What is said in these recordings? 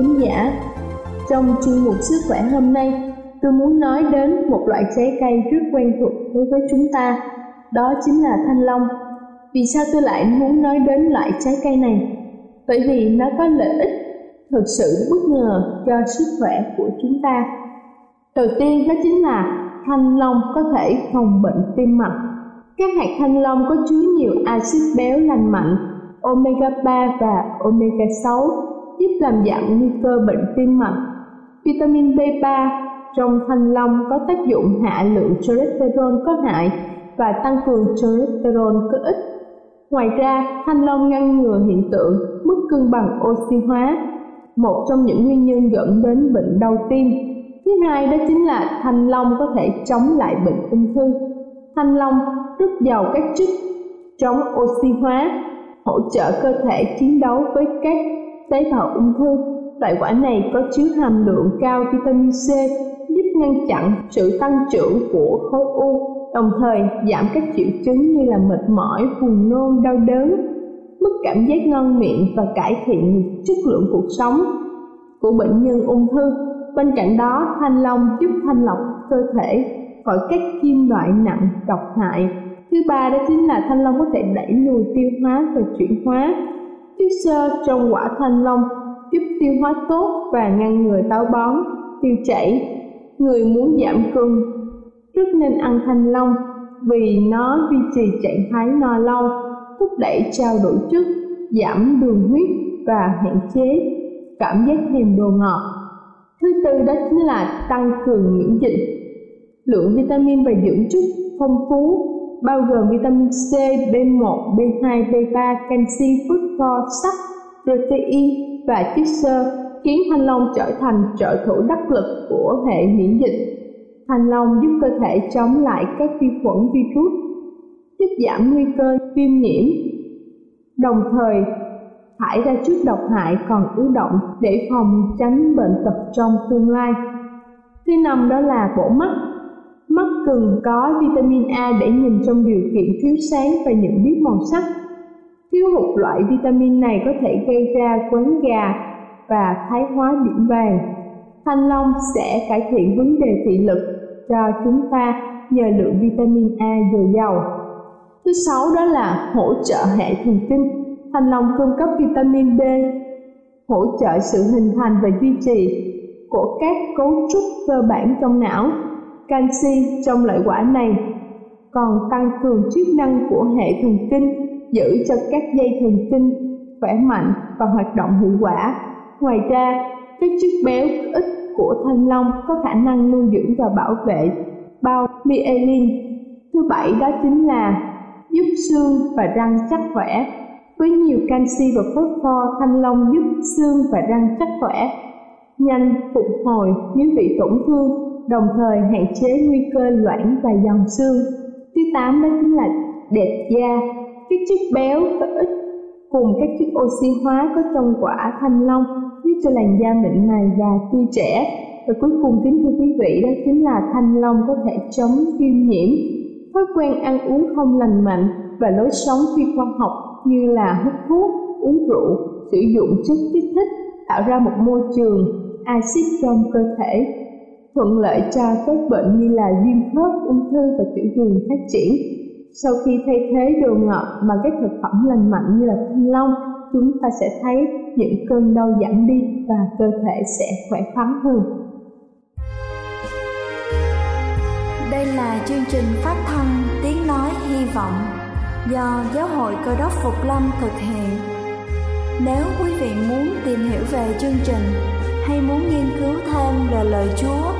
Thính khán giả. Trong chuyên mục sức khỏe hôm nay, tôi muốn nói đến một loại trái cây rất quen thuộc đối với chúng ta, đó chính là thanh long. Vì sao tôi lại muốn nói đến loại trái cây này? Bởi vì nó có lợi ích thực sự bất ngờ cho sức khỏe của chúng ta. Đầu tiên đó chính là thanh long có thể phòng bệnh tim mạch. Các hạt thanh long có chứa nhiều axit béo lành mạnh omega 3 và omega 6 giúp làm giảm nguy cơ bệnh tim mạch. Vitamin B3 trong thanh long có tác dụng hạ lượng cholesterol có hại và tăng cường cholesterol có ích. Ngoài ra, thanh long ngăn ngừa hiện tượng mất cân bằng oxy hóa, một trong những nguyên nhân dẫn đến bệnh đau tim. Thứ hai đó chính là thanh long có thể chống lại bệnh ung thư. Thanh long rất giàu các chất chống oxy hóa, hỗ trợ cơ thể chiến đấu với các tế bào ung thư. Loại quả này có chứa hàm lượng cao vitamin C, giúp ngăn chặn sự tăng trưởng của khối u, đồng thời giảm các triệu chứng như là mệt mỏi, buồn nôn, đau đớn, mất cảm giác ngon miệng và cải thiện chất lượng cuộc sống của bệnh nhân ung thư. Bên cạnh đó, thanh long giúp thanh lọc cơ thể khỏi các kim loại nặng độc hại Thứ ba đó chính là thanh long có thể đẩy lùi tiêu hóa và chuyển hóa. Chất xơ trong quả thanh long giúp tiêu hóa tốt và ngăn ngừa táo bón, tiêu chảy. Người muốn giảm cân rất nên ăn thanh long vì nó duy trì trạng thái no lâu, thúc đẩy trao đổi chất, giảm đường huyết và hạn chế cảm giác thèm đồ ngọt. Thứ tư đó chính là tăng cường miễn dịch. Lượng vitamin và dưỡng chất phong phú bao gồm vitamin C, B1, B2, B3, canxi, phốt pho, sắt, protein và chất xơ khiến thanh long trở thành trợ thủ đắc lực của hệ miễn dịch. Thanh long giúp cơ thể chống lại các vi khuẩn virus, giúp giảm nguy cơ viêm nhiễm, đồng thời thải ra chất độc hại còn ứ động để phòng tránh bệnh tật trong tương lai. Thứ năm đó là bổ mắt Mắt cần có vitamin A để nhìn trong điều kiện thiếu sáng và nhận biết màu sắc. Thiếu hụt loại vitamin này có thể gây ra quán gà và thái hóa điểm vàng. Thanh long sẽ cải thiện vấn đề thị lực cho chúng ta nhờ lượng vitamin A dồi dào. Thứ sáu đó là hỗ trợ hệ thần kinh. Thanh long cung cấp vitamin B, hỗ trợ sự hình thành và duy trì của các cấu trúc cơ bản trong não Canxi trong loại quả này còn tăng cường chức năng của hệ thần kinh, giữ cho các dây thần kinh khỏe mạnh và hoạt động hiệu quả. Ngoài ra, các chất béo ít của thanh long có khả năng nuôi dưỡng và bảo vệ bao myelin. Thứ bảy đó chính là giúp xương và răng chắc khỏe. Với nhiều canxi và phốt pho, thanh long giúp xương và răng chắc khỏe, nhanh phục hồi nếu bị tổn thương đồng thời hạn chế nguy cơ loãng và giòn xương. thứ tám đó chính là đẹp da. Các chất béo có ít cùng các chất oxy hóa có trong quả thanh long, giúp cho làn da mịn màng và tươi trẻ. Và cuối cùng kính thưa quý vị, đó chính là thanh long có thể chống viêm nhiễm. Thói quen ăn uống không lành mạnh và lối sống phi khoa học như là hút thuốc, uống rượu, sử dụng chất kích thích, tạo ra một môi trường axit trong cơ thể thuận lợi cho các bệnh như là viêm khớp, ung thư và tiểu đường phát triển. Sau khi thay thế đồ ngọt bằng các thực phẩm lành mạnh như là thanh long, chúng ta sẽ thấy những cơn đau giảm đi và cơ thể sẽ khỏe khoắn hơn. Đây là chương trình phát thanh tiếng nói hy vọng do giáo hội cơ đốc phục lâm thực hiện. Nếu quý vị muốn tìm hiểu về chương trình hay muốn nghiên cứu thêm về lời chúa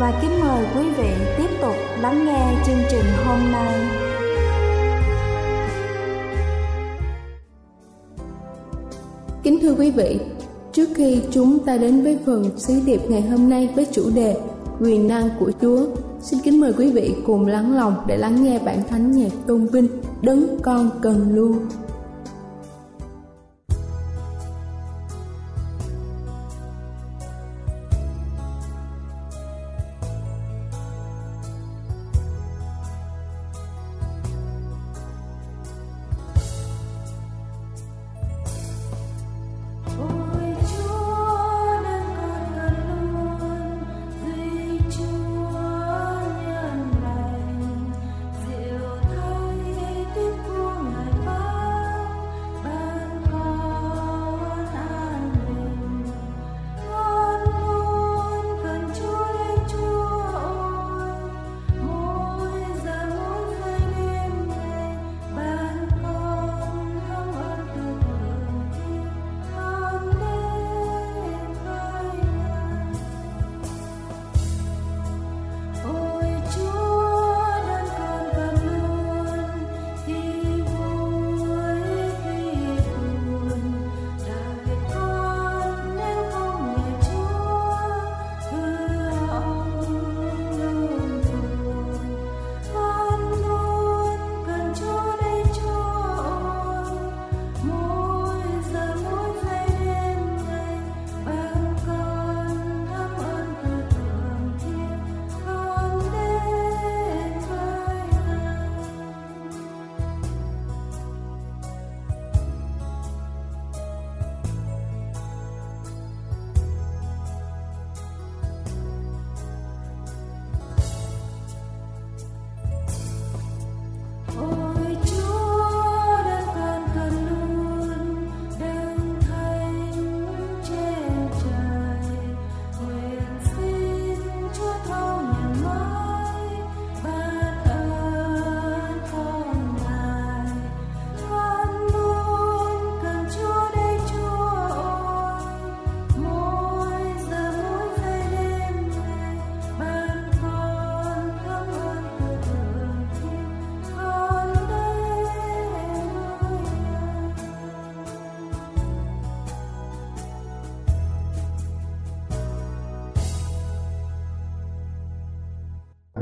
và kính mời quý vị tiếp tục lắng nghe chương trình hôm nay. Kính thưa quý vị, trước khi chúng ta đến với phần sứ điệp ngày hôm nay với chủ đề quyền năng của Chúa, xin kính mời quý vị cùng lắng lòng để lắng nghe bản thánh nhạc tôn vinh Đấng Con Cần luôn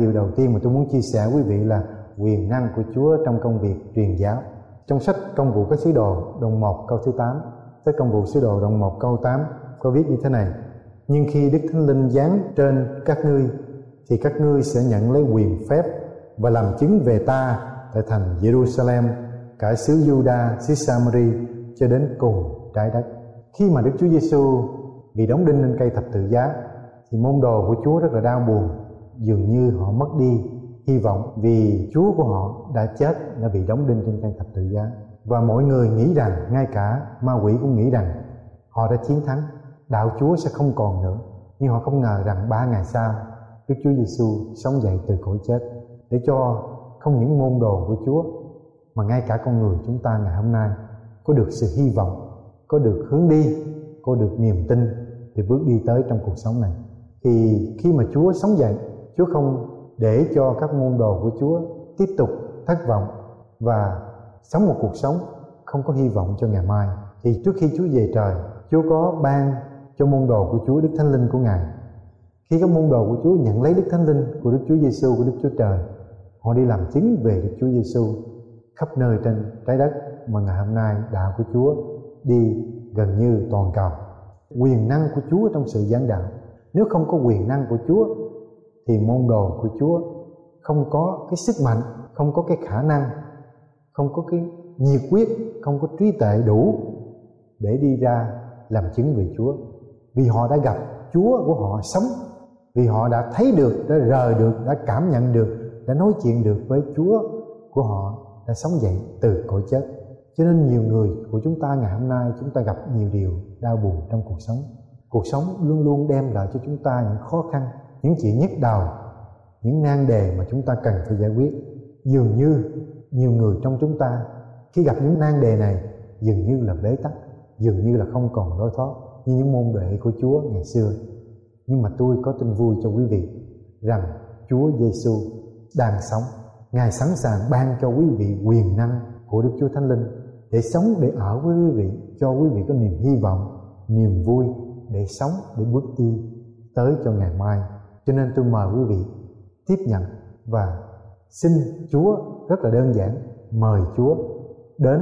điều đầu tiên mà tôi muốn chia sẻ quý vị là quyền năng của Chúa trong công việc truyền giáo. Trong sách Công vụ các sứ đồ đồng 1 câu thứ 8, sách Công vụ sứ đồ đồng 1 câu 8 có viết như thế này: Nhưng khi Đức Thánh Linh giáng trên các ngươi thì các ngươi sẽ nhận lấy quyền phép và làm chứng về ta tại thành Jerusalem, cả xứ Juda, xứ Samari cho đến cùng trái đất. Khi mà Đức Chúa Giêsu bị đóng đinh lên cây thập tự giá thì môn đồ của Chúa rất là đau buồn dường như họ mất đi hy vọng vì Chúa của họ đã chết đã bị đóng đinh trên cây thập tự giá và mọi người nghĩ rằng ngay cả ma quỷ cũng nghĩ rằng họ đã chiến thắng đạo Chúa sẽ không còn nữa nhưng họ không ngờ rằng ba ngày sau Đức Chúa Giêsu sống dậy từ cõi chết để cho không những môn đồ của Chúa mà ngay cả con người chúng ta ngày hôm nay có được sự hy vọng, có được hướng đi, có được niềm tin để bước đi tới trong cuộc sống này. Thì khi mà Chúa sống dậy, Chúa không để cho các môn đồ của Chúa tiếp tục thất vọng và sống một cuộc sống không có hy vọng cho ngày mai. Thì trước khi Chúa về trời, Chúa có ban cho môn đồ của Chúa Đức Thánh Linh của Ngài. Khi các môn đồ của Chúa nhận lấy Đức Thánh Linh của Đức Chúa Giêsu của Đức Chúa Trời, họ đi làm chứng về Đức Chúa Giêsu khắp nơi trên trái đất mà ngày hôm nay đạo của Chúa đi gần như toàn cầu. Quyền năng của Chúa trong sự giảng đạo. Nếu không có quyền năng của Chúa thì môn đồ của Chúa không có cái sức mạnh, không có cái khả năng, không có cái nhiệt quyết, không có trí tuệ đủ để đi ra làm chứng về Chúa. Vì họ đã gặp Chúa của họ sống, vì họ đã thấy được, đã rời được, đã cảm nhận được, đã nói chuyện được với Chúa của họ đã sống dậy từ cõi chết cho nên nhiều người của chúng ta ngày hôm nay chúng ta gặp nhiều điều đau buồn trong cuộc sống cuộc sống luôn luôn đem lại cho chúng ta những khó khăn những chuyện nhức đầu những nan đề mà chúng ta cần phải giải quyết. Dường như nhiều người trong chúng ta khi gặp những nan đề này dường như là bế tắc dường như là không còn lối thoát như những môn đệ của Chúa ngày xưa. Nhưng mà tôi có tin vui cho quý vị rằng Chúa Giêsu đang sống. Ngài sẵn sàng ban cho quý vị quyền năng của Đức Chúa Thánh Linh để sống để ở với quý vị cho quý vị có niềm hy vọng, niềm vui để sống để bước đi tới cho ngày mai. Cho nên tôi mời quý vị tiếp nhận và xin Chúa rất là đơn giản mời Chúa đến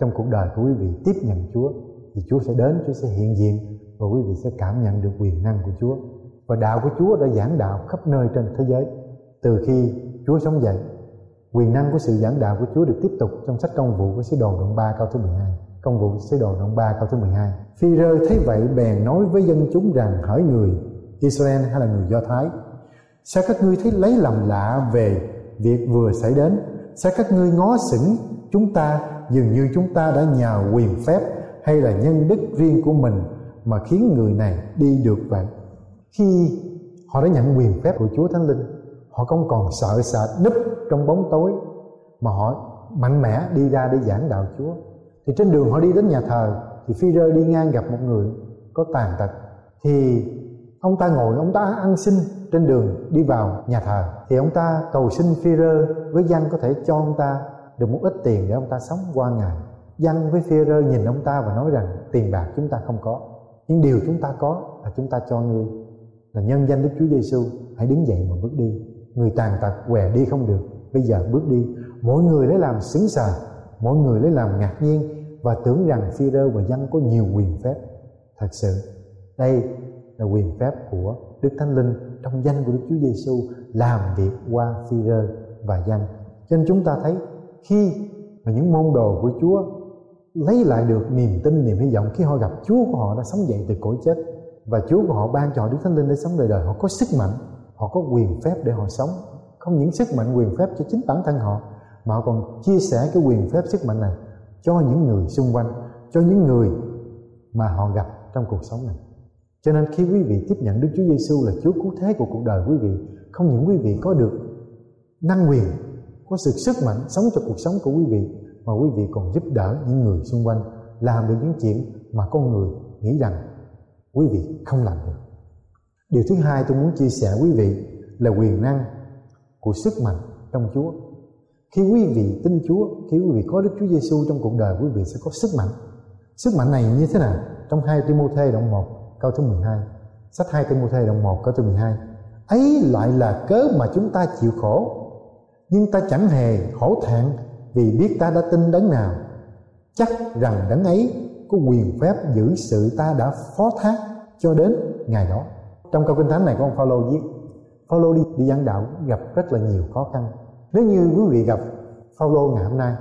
trong cuộc đời của quý vị tiếp nhận Chúa thì Chúa sẽ đến, Chúa sẽ hiện diện và quý vị sẽ cảm nhận được quyền năng của Chúa. Và đạo của Chúa đã giảng đạo khắp nơi trên thế giới. Từ khi Chúa sống dậy quyền năng của sự giảng đạo của Chúa được tiếp tục trong sách công vụ của sứ đồ đoạn 3 câu thứ 12 công vụ sứ đồ đoạn 3 câu thứ 12 phi rơ thấy vậy bèn nói với dân chúng rằng hỡi người Israel hay là người Do Thái. Sao các ngươi thấy lấy làm lạ về việc vừa xảy đến? Sao các ngươi ngó sững chúng ta dường như chúng ta đã nhào quyền phép hay là nhân đức riêng của mình mà khiến người này đi được vậy? Khi họ đã nhận quyền phép của Chúa Thánh Linh, họ không còn sợ sệt núp trong bóng tối, mà họ mạnh mẽ đi ra để giảng đạo Chúa. Thì trên đường họ đi đến nhà thờ, thì phi rơ đi ngang gặp một người có tàn tật, thì ông ta ngồi, ông ta ăn xin trên đường đi vào nhà thờ. Thì ông ta cầu xin phi rơ với dân có thể cho ông ta được một ít tiền để ông ta sống qua ngày. Dân với phi rơ nhìn ông ta và nói rằng, tiền bạc chúng ta không có, nhưng điều chúng ta có là chúng ta cho ngươi. Là nhân danh Đức Chúa Giêsu hãy đứng dậy mà bước đi. Người tàn tật què đi không được, bây giờ bước đi. Mỗi người lấy làm xứng sờ, mỗi người lấy làm ngạc nhiên và tưởng rằng phi rơ và dân có nhiều quyền phép. Thật sự, đây là quyền phép của đức thánh linh trong danh của đức chúa giêsu làm việc qua phi rơ và danh. cho nên chúng ta thấy khi mà những môn đồ của chúa lấy lại được niềm tin, niềm hy vọng khi họ gặp chúa của họ đã sống dậy từ cõi chết và chúa của họ ban cho họ đức thánh linh để sống đời đời, họ có sức mạnh, họ có quyền phép để họ sống không những sức mạnh, quyền phép cho chính bản thân họ, mà họ còn chia sẻ cái quyền phép, sức mạnh này cho những người xung quanh, cho những người mà họ gặp trong cuộc sống này cho nên khi quý vị tiếp nhận Đức Chúa Giêsu là Chúa cứu thế của cuộc đời quý vị, không những quý vị có được năng quyền, có sự sức mạnh sống cho cuộc sống của quý vị, mà quý vị còn giúp đỡ những người xung quanh, làm được những chuyện mà con người nghĩ rằng quý vị không làm được. Điều thứ hai tôi muốn chia sẻ quý vị là quyền năng của sức mạnh trong Chúa. Khi quý vị tin Chúa, khi quý vị có Đức Chúa Giêsu trong cuộc đời, quý vị sẽ có sức mạnh. Sức mạnh này như thế nào? Trong 2 Timothée đoạn 1 câu thứ 12 sách 2 Timothée đồng 1 câu thứ 12 ấy lại là cớ mà chúng ta chịu khổ? Nhưng ta chẳng hề hổ thẹn vì biết ta đã tin đấng nào. Chắc rằng đấng ấy có quyền phép giữ sự ta đã phó thác cho đến ngày đó. Trong câu kinh thánh này có ông Phaolô viết, Phaolô đi đi giảng đạo gặp rất là nhiều khó khăn. Nếu như quý vị gặp Phaolô ngày hôm nay,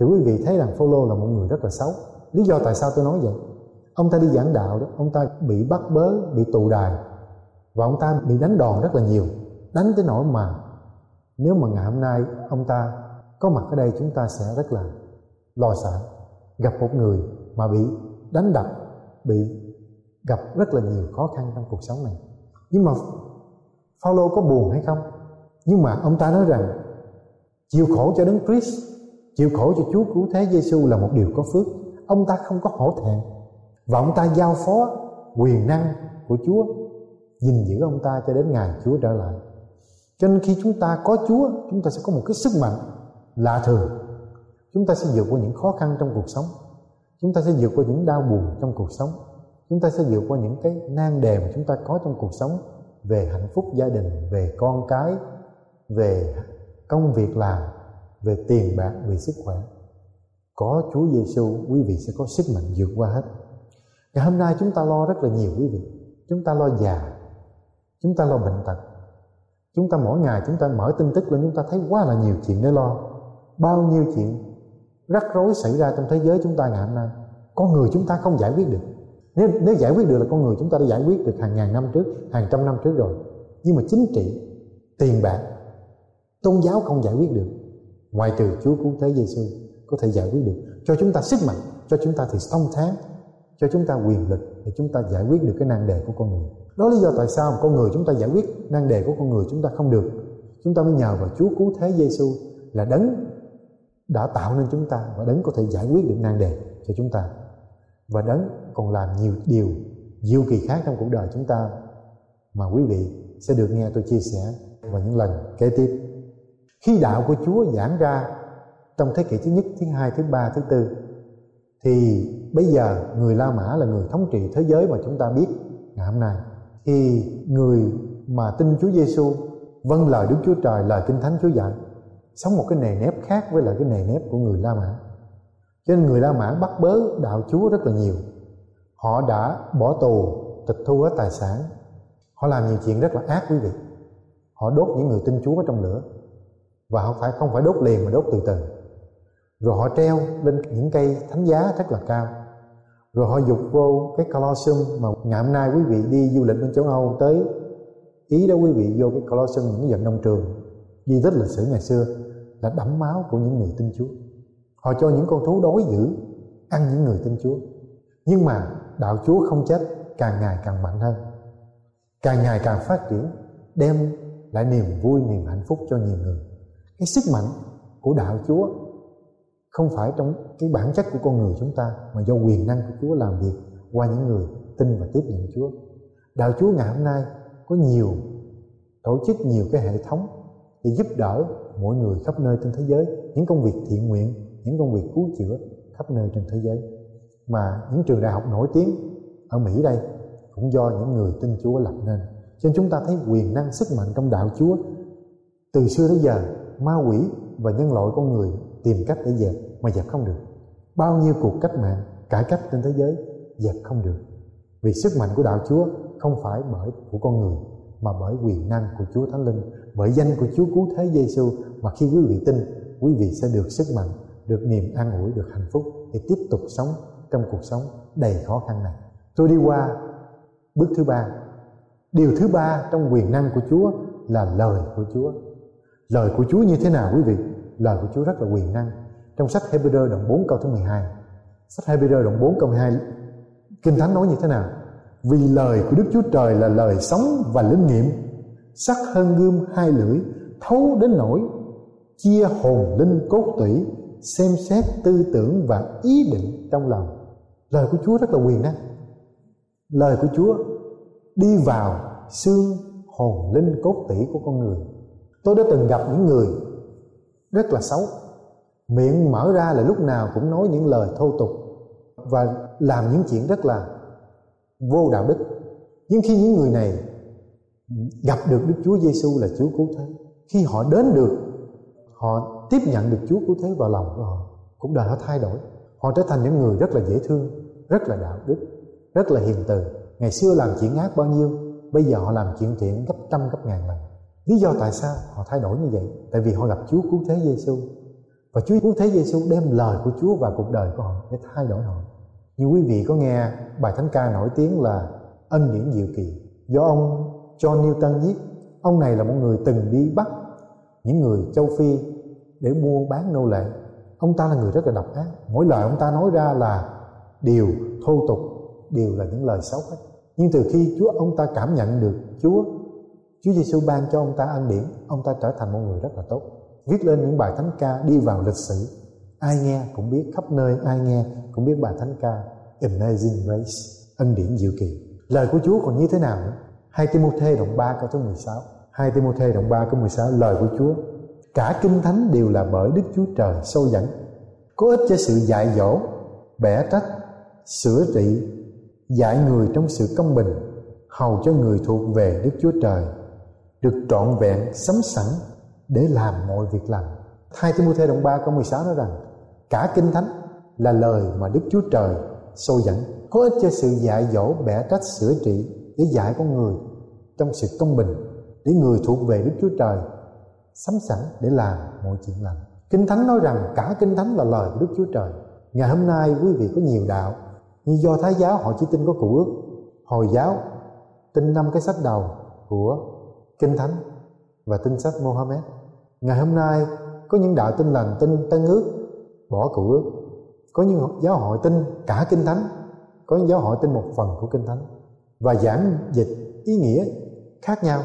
thì quý vị thấy rằng Phaolô là một người rất là xấu. Lý do tại sao tôi nói vậy? Ông ta đi giảng đạo đó, ông ta bị bắt bớ, bị tù đài, và ông ta bị đánh đòn rất là nhiều, đánh tới nỗi mà nếu mà ngày hôm nay ông ta có mặt ở đây, chúng ta sẽ rất là lo sợ. Gặp một người mà bị đánh đập, bị gặp rất là nhiều khó khăn trong cuộc sống này. Nhưng mà Phaolô có buồn hay không? Nhưng mà ông ta nói rằng, chịu khổ cho đấng Christ, chịu khổ cho Chúa cứu thế Giêsu là một điều có phước. Ông ta không có hổ thẹn và ông ta giao phó quyền năng của Chúa, gìn giữ ông ta cho đến ngày Chúa trở lại. Cho nên khi chúng ta có Chúa, chúng ta sẽ có một cái sức mạnh lạ thường. Chúng ta sẽ vượt qua những khó khăn trong cuộc sống. Chúng ta sẽ vượt qua những đau buồn trong cuộc sống. Chúng ta sẽ vượt qua những cái nan đề mà chúng ta có trong cuộc sống về hạnh phúc gia đình, về con cái, về công việc làm, về tiền bạc, về sức khỏe. Có Chúa Giêsu quý vị sẽ có sức mạnh vượt qua hết ngày hôm nay chúng ta lo rất là nhiều quý vị. Chúng ta lo già. Chúng ta lo bệnh tật. Chúng ta mỗi ngày chúng ta mở tin tức lên chúng ta thấy quá là nhiều chuyện để lo. Bao nhiêu chuyện rắc rối xảy ra trong thế giới chúng ta ngày hôm nay. Con người chúng ta không giải quyết được. Nếu, nếu giải quyết được là con người chúng ta đã giải quyết được hàng ngàn năm trước hàng trăm năm trước rồi. Nhưng mà chính trị tiền bạc tôn giáo không giải quyết được. Ngoài trừ Chúa cứu thế Giêsu có thể giải quyết được. Cho chúng ta sức mạnh cho chúng ta thì thông tháng cho chúng ta quyền lực để chúng ta giải quyết được cái nan đề của con người. Đó lý do tại sao con người chúng ta giải quyết nan đề của con người chúng ta không được. Chúng ta mới nhờ vào Chúa cứu thế Giêsu là đấng đã tạo nên chúng ta và đấng có thể giải quyết được nan đề cho chúng ta. Và đấng còn làm nhiều điều diệu kỳ khác trong cuộc đời chúng ta mà quý vị sẽ được nghe tôi chia sẻ vào những lần kế tiếp. Khi đạo của Chúa giảng ra trong thế kỷ thứ nhất, thứ hai, thứ ba, thứ tư thì bây giờ người La Mã là người thống trị thế giới mà chúng ta biết ngày hôm nay. Thì người mà tin Chúa Giêsu vâng lời Đức Chúa Trời, lời Kinh Thánh Chúa dạy, sống một cái nề nếp khác với lại cái nề nếp của người La Mã. Cho nên người La Mã bắt bớ đạo Chúa rất là nhiều. Họ đã bỏ tù, tịch thu hết tài sản. Họ làm nhiều chuyện rất là ác, quý vị. Họ đốt những người tin Chúa ở trong lửa. Và họ phải, không phải đốt liền mà đốt từ từ rồi họ treo lên những cây thánh giá rất là cao. Rồi họ dục vô cái Colosseum mà ngày hôm nay quý vị đi du lịch bên châu Âu tới. Ý đó quý vị vô cái Colosseum những dần nông trường. Di tích lịch sử ngày xưa là đẫm máu của những người tin Chúa. Họ cho những con thú đói dữ, ăn những người tin Chúa. Nhưng mà đạo Chúa không chết, càng ngày càng mạnh hơn. Càng ngày càng phát triển, đem lại niềm vui, niềm hạnh phúc cho nhiều người. Cái sức mạnh của đạo Chúa không phải trong cái bản chất của con người chúng ta mà do quyền năng của Chúa làm việc qua những người tin và tiếp nhận Chúa. Đạo Chúa ngày hôm nay có nhiều tổ chức nhiều cái hệ thống để giúp đỡ mọi người khắp nơi trên thế giới những công việc thiện nguyện, những công việc cứu chữa khắp nơi trên thế giới. Mà những trường đại học nổi tiếng ở Mỹ đây cũng do những người tin Chúa lập nên. Cho nên chúng ta thấy quyền năng sức mạnh trong đạo Chúa từ xưa đến giờ ma quỷ và nhân loại con người tìm cách để dẹp mà dẹp không được. Bao nhiêu cuộc cách mạng, cải cách trên thế giới dẹp không được. Vì sức mạnh của đạo Chúa không phải bởi của con người, mà bởi quyền năng của Chúa Thánh Linh, bởi danh của Chúa cứu thế Giêsu mà khi quý vị tin, quý vị sẽ được sức mạnh, được niềm an ủi, được hạnh phúc để tiếp tục sống trong cuộc sống đầy khó khăn này. Tôi đi qua bước thứ ba. Điều thứ ba trong quyền năng của Chúa là lời của Chúa. Lời của Chúa như thế nào, quý vị? Lời của Chúa rất là quyền năng. Trong sách Hebrew đoạn 4 câu thứ 12. Sách Hebrew đoạn 4 câu 12 Kinh Thánh nói như thế nào? Vì lời của Đức Chúa Trời là lời sống và linh nghiệm, sắc hơn gươm hai lưỡi, thấu đến nỗi chia hồn linh cốt tủy, xem xét tư tưởng và ý định trong lòng. Lời của Chúa rất là quyền năng. Lời của Chúa đi vào xương hồn linh cốt tủy của con người tôi đã từng gặp những người rất là xấu miệng mở ra là lúc nào cũng nói những lời thô tục và làm những chuyện rất là vô đạo đức. Nhưng khi những người này gặp được Đức Chúa Giêsu là Chúa cứu thế, khi họ đến được, họ tiếp nhận được Chúa cứu thế vào lòng của họ, cũng đời họ thay đổi. Họ trở thành những người rất là dễ thương, rất là đạo đức, rất là hiền từ. Ngày xưa làm chuyện ác bao nhiêu, bây giờ họ làm chuyện thiện gấp trăm gấp ngàn lần. Lý do tại sao họ thay đổi như vậy? Tại vì họ gặp Chúa cứu thế Giêsu và Chúa cứu thế Giêsu đem lời của Chúa vào cuộc đời của họ để thay đổi họ. Như quý vị có nghe bài thánh ca nổi tiếng là Ân điển diệu kỳ do ông John Newton viết. Ông này là một người từng đi bắt những người châu Phi để mua bán nô lệ. Ông ta là người rất là độc ác. Mỗi lời ông ta nói ra là điều thô tục, đều là những lời xấu hết. Nhưng từ khi Chúa ông ta cảm nhận được Chúa Chúa Giêsu ban cho ông ta ân điển, ông ta trở thành một người rất là tốt viết lên những bài thánh ca, đi vào lịch sử. Ai nghe cũng biết, khắp nơi ai nghe cũng biết bài thánh ca Amazing Grace ân điển diệu kỳ. Lời của Chúa còn như thế nào nữa? Hai Timôthê đoạn 3 câu số 16 hai Timôthê đoạn 3 câu 16 lời của Chúa. Cả kinh thánh đều là bởi Đức Chúa Trời sâu dẫn. Có ích cho sự dạy dỗ, bẻ trách, sửa trị, dạy người trong sự công bình, hầu cho người thuộc về Đức Chúa Trời, được trọn vẹn, sắm sẵn để làm mọi việc lành. Hai Timôthê đồng 3 câu 16 nói rằng cả kinh thánh là lời mà Đức Chúa Trời sôi dẫn có ích cho sự dạy dỗ bẻ trách sửa trị để dạy con người trong sự công bình để người thuộc về Đức Chúa Trời sắm sẵn để làm mọi chuyện lành. Kinh Thánh nói rằng cả Kinh Thánh là lời của Đức Chúa Trời. Ngày hôm nay quý vị có nhiều đạo như do Thái giáo họ chỉ tin có cụ ước, Hồi giáo tin năm cái sách đầu của Kinh Thánh và tin sách Mohammed. Ngày hôm nay có những đạo tin lành tin Tân ước bỏ cựu ước. Có những giáo hội tin cả Kinh Thánh, có những giáo hội tin một phần của Kinh Thánh và giảng dịch ý nghĩa khác nhau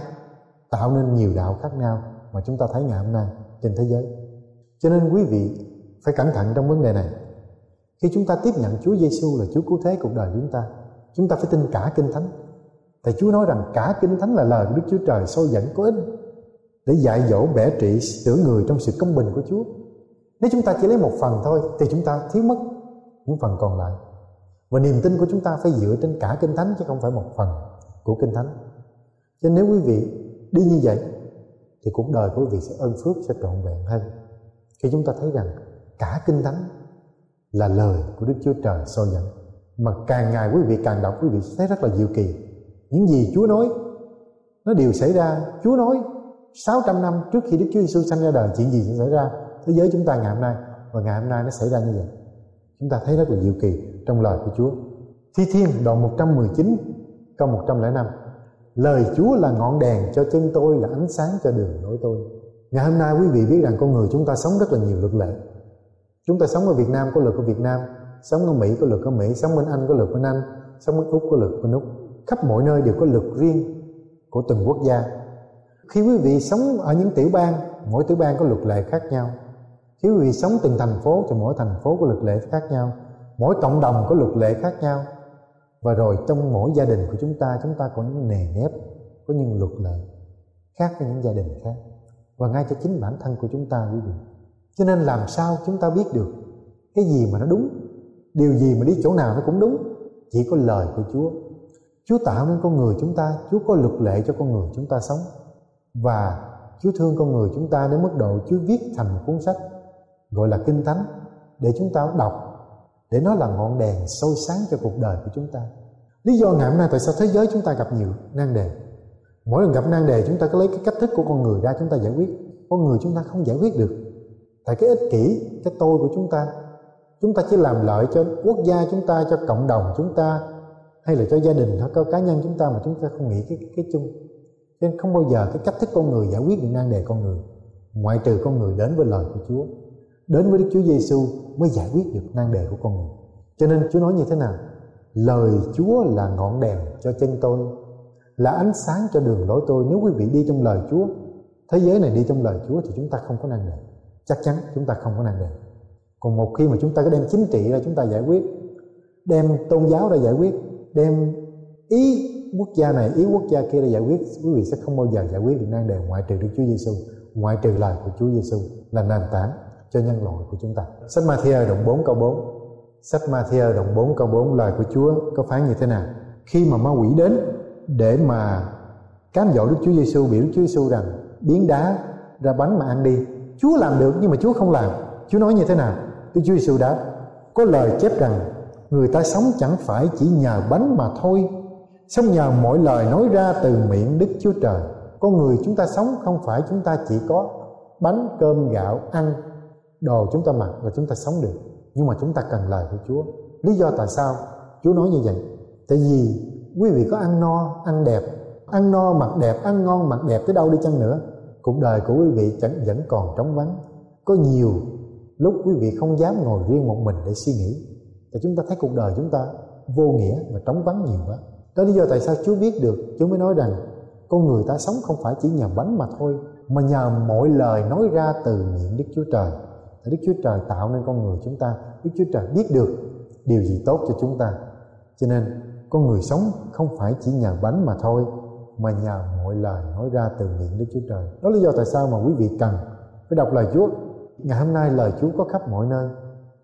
tạo nên nhiều đạo khác nhau mà chúng ta thấy ngày hôm nay trên thế giới. Cho nên quý vị phải cẩn thận trong vấn đề này. Khi chúng ta tiếp nhận Chúa Giêsu là Chúa cứu thế cuộc đời chúng ta, chúng ta phải tin cả Kinh Thánh. Tại Chúa nói rằng cả Kinh Thánh là lời của Đức Chúa Trời soi dẫn có ích để dạy dỗ bẻ trị sửa người trong sự công bình của Chúa. Nếu chúng ta chỉ lấy một phần thôi, thì chúng ta thiếu mất những phần còn lại. Và niềm tin của chúng ta phải dựa trên cả Kinh Thánh, chứ không phải một phần của Kinh Thánh. Cho nên nếu quý vị đi như vậy, thì cuộc đời của quý vị sẽ ơn phước, sẽ trọn vẹn hơn. Khi chúng ta thấy rằng cả Kinh Thánh là lời của Đức Chúa Trời soi dẫn. Mà càng ngày quý vị càng đọc, quý vị thấy rất là diệu kỳ. Những gì Chúa nói, nó đều xảy ra. Chúa nói 600 năm trước khi Đức Chúa Giêsu sanh ra đời chuyện gì sẽ xảy ra thế giới chúng ta ngày hôm nay và ngày hôm nay nó xảy ra như vậy. Chúng ta thấy rất là diệu kỳ trong lời của Chúa. Thi Thiên đoạn 119 câu 105 Lời Chúa là ngọn đèn cho chân tôi là ánh sáng cho đường lối tôi. Ngày hôm nay quý vị biết rằng con người chúng ta sống rất là nhiều luật lệ. Chúng ta sống ở Việt Nam có luật ở Việt Nam, sống ở Mỹ có luật ở Mỹ, sống bên Anh có luật bên Anh, sống bên Úc có luật bên Úc. Khắp mọi nơi đều có luật riêng của từng quốc gia. Khi quý vị sống ở những tiểu bang, mỗi tiểu bang có luật lệ khác nhau. Khi quý vị sống từng thành phố thì mỗi thành phố có luật lệ khác nhau. Mỗi cộng đồng có luật lệ khác nhau. Và rồi trong mỗi gia đình của chúng ta chúng ta có những nề nếp có những luật lệ khác với những gia đình khác. Và ngay cho chính bản thân của chúng ta quý vị. Cho nên làm sao chúng ta biết được cái gì mà nó đúng điều gì mà đi chỗ nào nó cũng đúng? Chỉ có lời của Chúa. Chúa tạo nên con người chúng ta Chúa có luật lệ cho con người chúng ta sống và Chúa thương con người chúng ta đến mức độ Chúa viết thành một cuốn sách gọi là Kinh Thánh để chúng ta đọc để nó là ngọn đèn soi sáng cho cuộc đời của chúng ta. Lý do ngày hôm nay tại sao thế giới chúng ta gặp nhiều nan đề. Mỗi lần gặp nan đề chúng ta có lấy cái cách thức của con người ra chúng ta giải quyết. Con người chúng ta không giải quyết được. Tại cái ích kỷ cái tôi của chúng ta chúng ta chỉ làm lợi cho quốc gia chúng ta cho cộng đồng chúng ta hay là cho gia đình hoặc cho cá nhân chúng ta mà chúng ta không nghĩ cái, cái chung cho nên không bao giờ cái cách thức con người giải quyết được nan đề con người. Ngoại trừ con người đến với lời của Chúa. Đến với Đức Chúa Giêsu mới giải quyết được nan đề của con người. Cho nên Chúa nói như thế nào? Lời Chúa là ngọn đèn cho chân tôi, là ánh sáng cho đường lối tôi. Nếu quý vị đi trong lời Chúa, thế giới này đi trong lời Chúa thì chúng ta không có nan đề. Chắc chắn chúng ta không có nan đề. Còn một khi mà chúng ta có đem chính trị ra chúng ta giải quyết, đem tôn giáo ra giải quyết, đem ý quốc gia này, ý quốc gia kia để giải quyết, quý vị sẽ không bao giờ giải quyết được nan đề ngoại trừ Đức Chúa Giêsu ngoại trừ lời của Chúa Giêsu là nền tảng cho nhân loại của chúng ta. Sách Matthew đoạn 4 câu 4 sách Matthew đoạn 4 câu 4 lời của Chúa có phán như thế nào? Khi mà ma quỷ đến để mà cám dỗ Đức Chúa Giêsu biểu Đức Chúa Giêsu rằng, biến đá ra bánh mà ăn đi. Chúa làm được nhưng mà Chúa không làm. Chúa nói như thế nào? Đức Chúa Giêsu đáp, có lời chép rằng, người ta sống chẳng phải chỉ nhờ bánh mà thôi sống nhờ mỗi lời nói ra từ miệng Đức Chúa Trời, con người chúng ta sống không phải chúng ta chỉ có bánh, cơm, gạo ăn, đồ chúng ta mặc và chúng ta sống được. Nhưng mà chúng ta cần lời của Chúa. Lý do tại sao Chúa nói như vậy? Tại vì quý vị có ăn no, ăn đẹp. Ăn no mặc đẹp, ăn ngon mặc đẹp tới đâu đi chăng nữa? Cuộc đời của quý vị chẳng vẫn còn trống vắng. Có nhiều lúc quý vị không dám ngồi riêng một mình để suy nghĩ. Thì chúng ta thấy cuộc đời chúng ta vô nghĩa và trống vắng nhiều quá đó lý do tại sao Chúa biết được Chúa mới nói rằng con người ta sống không phải chỉ nhờ bánh mà thôi mà nhờ mọi lời nói ra từ miệng Đức Chúa Trời. Đức Chúa Trời tạo nên con người chúng ta, Đức Chúa Trời biết được điều gì tốt cho chúng ta. Cho nên con người sống không phải chỉ nhờ bánh mà thôi, mà nhờ mọi lời nói ra từ miệng Đức Chúa Trời. Đó là lý do tại sao mà quý vị cần phải đọc lời Chúa. Ngày hôm nay lời Chúa có khắp mọi nơi.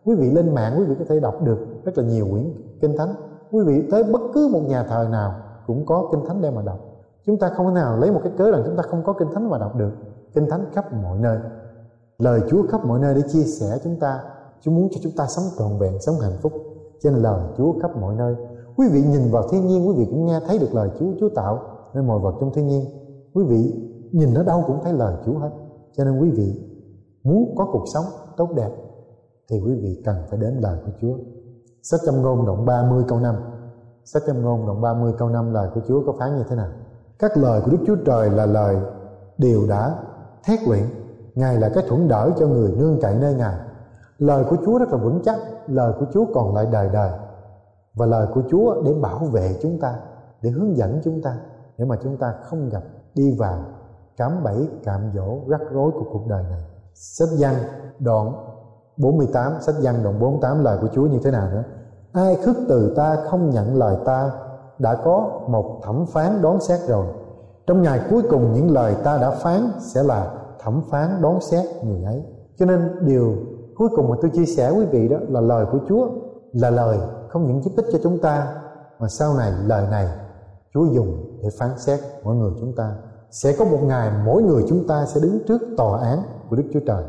Quý vị lên mạng quý vị có thể đọc được rất là nhiều quyển kinh thánh. Quý vị tới bất cứ một nhà thờ nào cũng có kinh thánh để mà đọc. Chúng ta không thể nào lấy một cái cớ rằng chúng ta không có kinh thánh mà đọc được. Kinh thánh khắp mọi nơi. Lời chúa khắp mọi nơi để chia sẻ chúng ta. Chúa muốn cho chúng ta sống trọn vẹn, sống hạnh phúc. Cho nên lời chúa khắp mọi nơi. Quý vị nhìn vào thiên nhiên, quý vị cũng nghe thấy được lời chúa chúa tạo. Nên mọi vật trong thiên nhiên, quý vị nhìn ở đâu cũng thấy lời chúa hết. Cho nên quý vị muốn có cuộc sống tốt đẹp, thì quý vị cần phải đến lời của chúa sách châm ngôn đoạn 30 câu 5 sách châm ngôn đoạn 30 câu 5 lời của chúa có phán như thế nào? Các lời của Đức Chúa Trời là lời đều đã thét luyện. Ngài là cái thuẫn đỡ cho người nương cậy nơi Ngài. Lời của Chúa rất là vững chắc Lời của Chúa còn lại đời đời. Và lời của Chúa để bảo vệ chúng ta Để hướng dẫn chúng ta Để mà chúng ta không gặp đi vào Cám bẫy, cạm dỗ, rắc rối của cuộc đời này. Sách văn đoạn 48 Sách văn đoạn 48 lời của Chúa như thế nào nữa? Ai khước từ ta không nhận lời ta? Đã có một thẩm phán đón xét rồi. Trong ngày cuối cùng những lời ta đã phán sẽ là thẩm phán đón xét người ấy. Cho nên điều cuối cùng mà tôi chia sẻ quý vị đó là lời của Chúa là lời không những giúp ích cho chúng ta, mà sau này lời này Chúa dùng để phán xét mọi người chúng ta. Sẽ có một ngày mỗi người chúng ta sẽ đứng trước tòa án của Đức Chúa Trời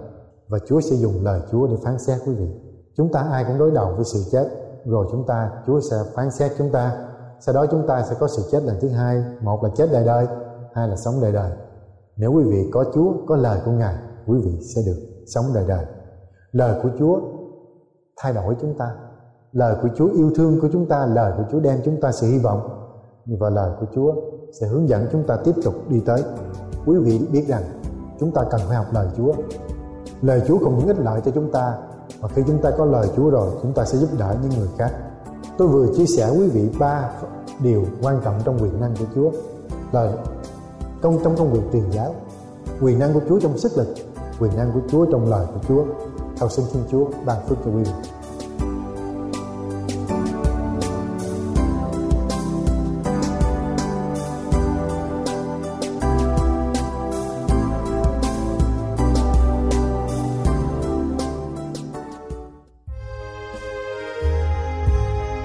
và Chúa sẽ dùng lời Chúa để phán xét quý vị. Chúng ta ai cũng đối đầu với sự chết, rồi chúng ta, Chúa sẽ phán xét chúng ta. Sau đó chúng ta sẽ có sự chết lần thứ hai. Một là chết đời đời, hai là sống đời đời. Nếu quý vị có Chúa, có lời của Ngài, quý vị sẽ được sống đời đời. Lời của Chúa thay đổi chúng ta. Lời của Chúa yêu thương của chúng ta, lời của Chúa đem chúng ta sự hy vọng. Và lời của Chúa sẽ hướng dẫn chúng ta tiếp tục đi tới. Quý vị biết rằng chúng ta cần phải học lời Chúa lời Chúa không những ích lợi cho chúng ta, mà khi chúng ta có lời Chúa rồi, chúng ta sẽ giúp đỡ những người khác. Tôi vừa chia sẻ quý vị ba điều quan trọng trong quyền năng của Chúa. Là trong trong công việc truyền giáo, quyền năng của Chúa trong sức lực, quyền năng của Chúa trong lời của Chúa. Cầu xin Thiên Chúa ban phước cho quý vị.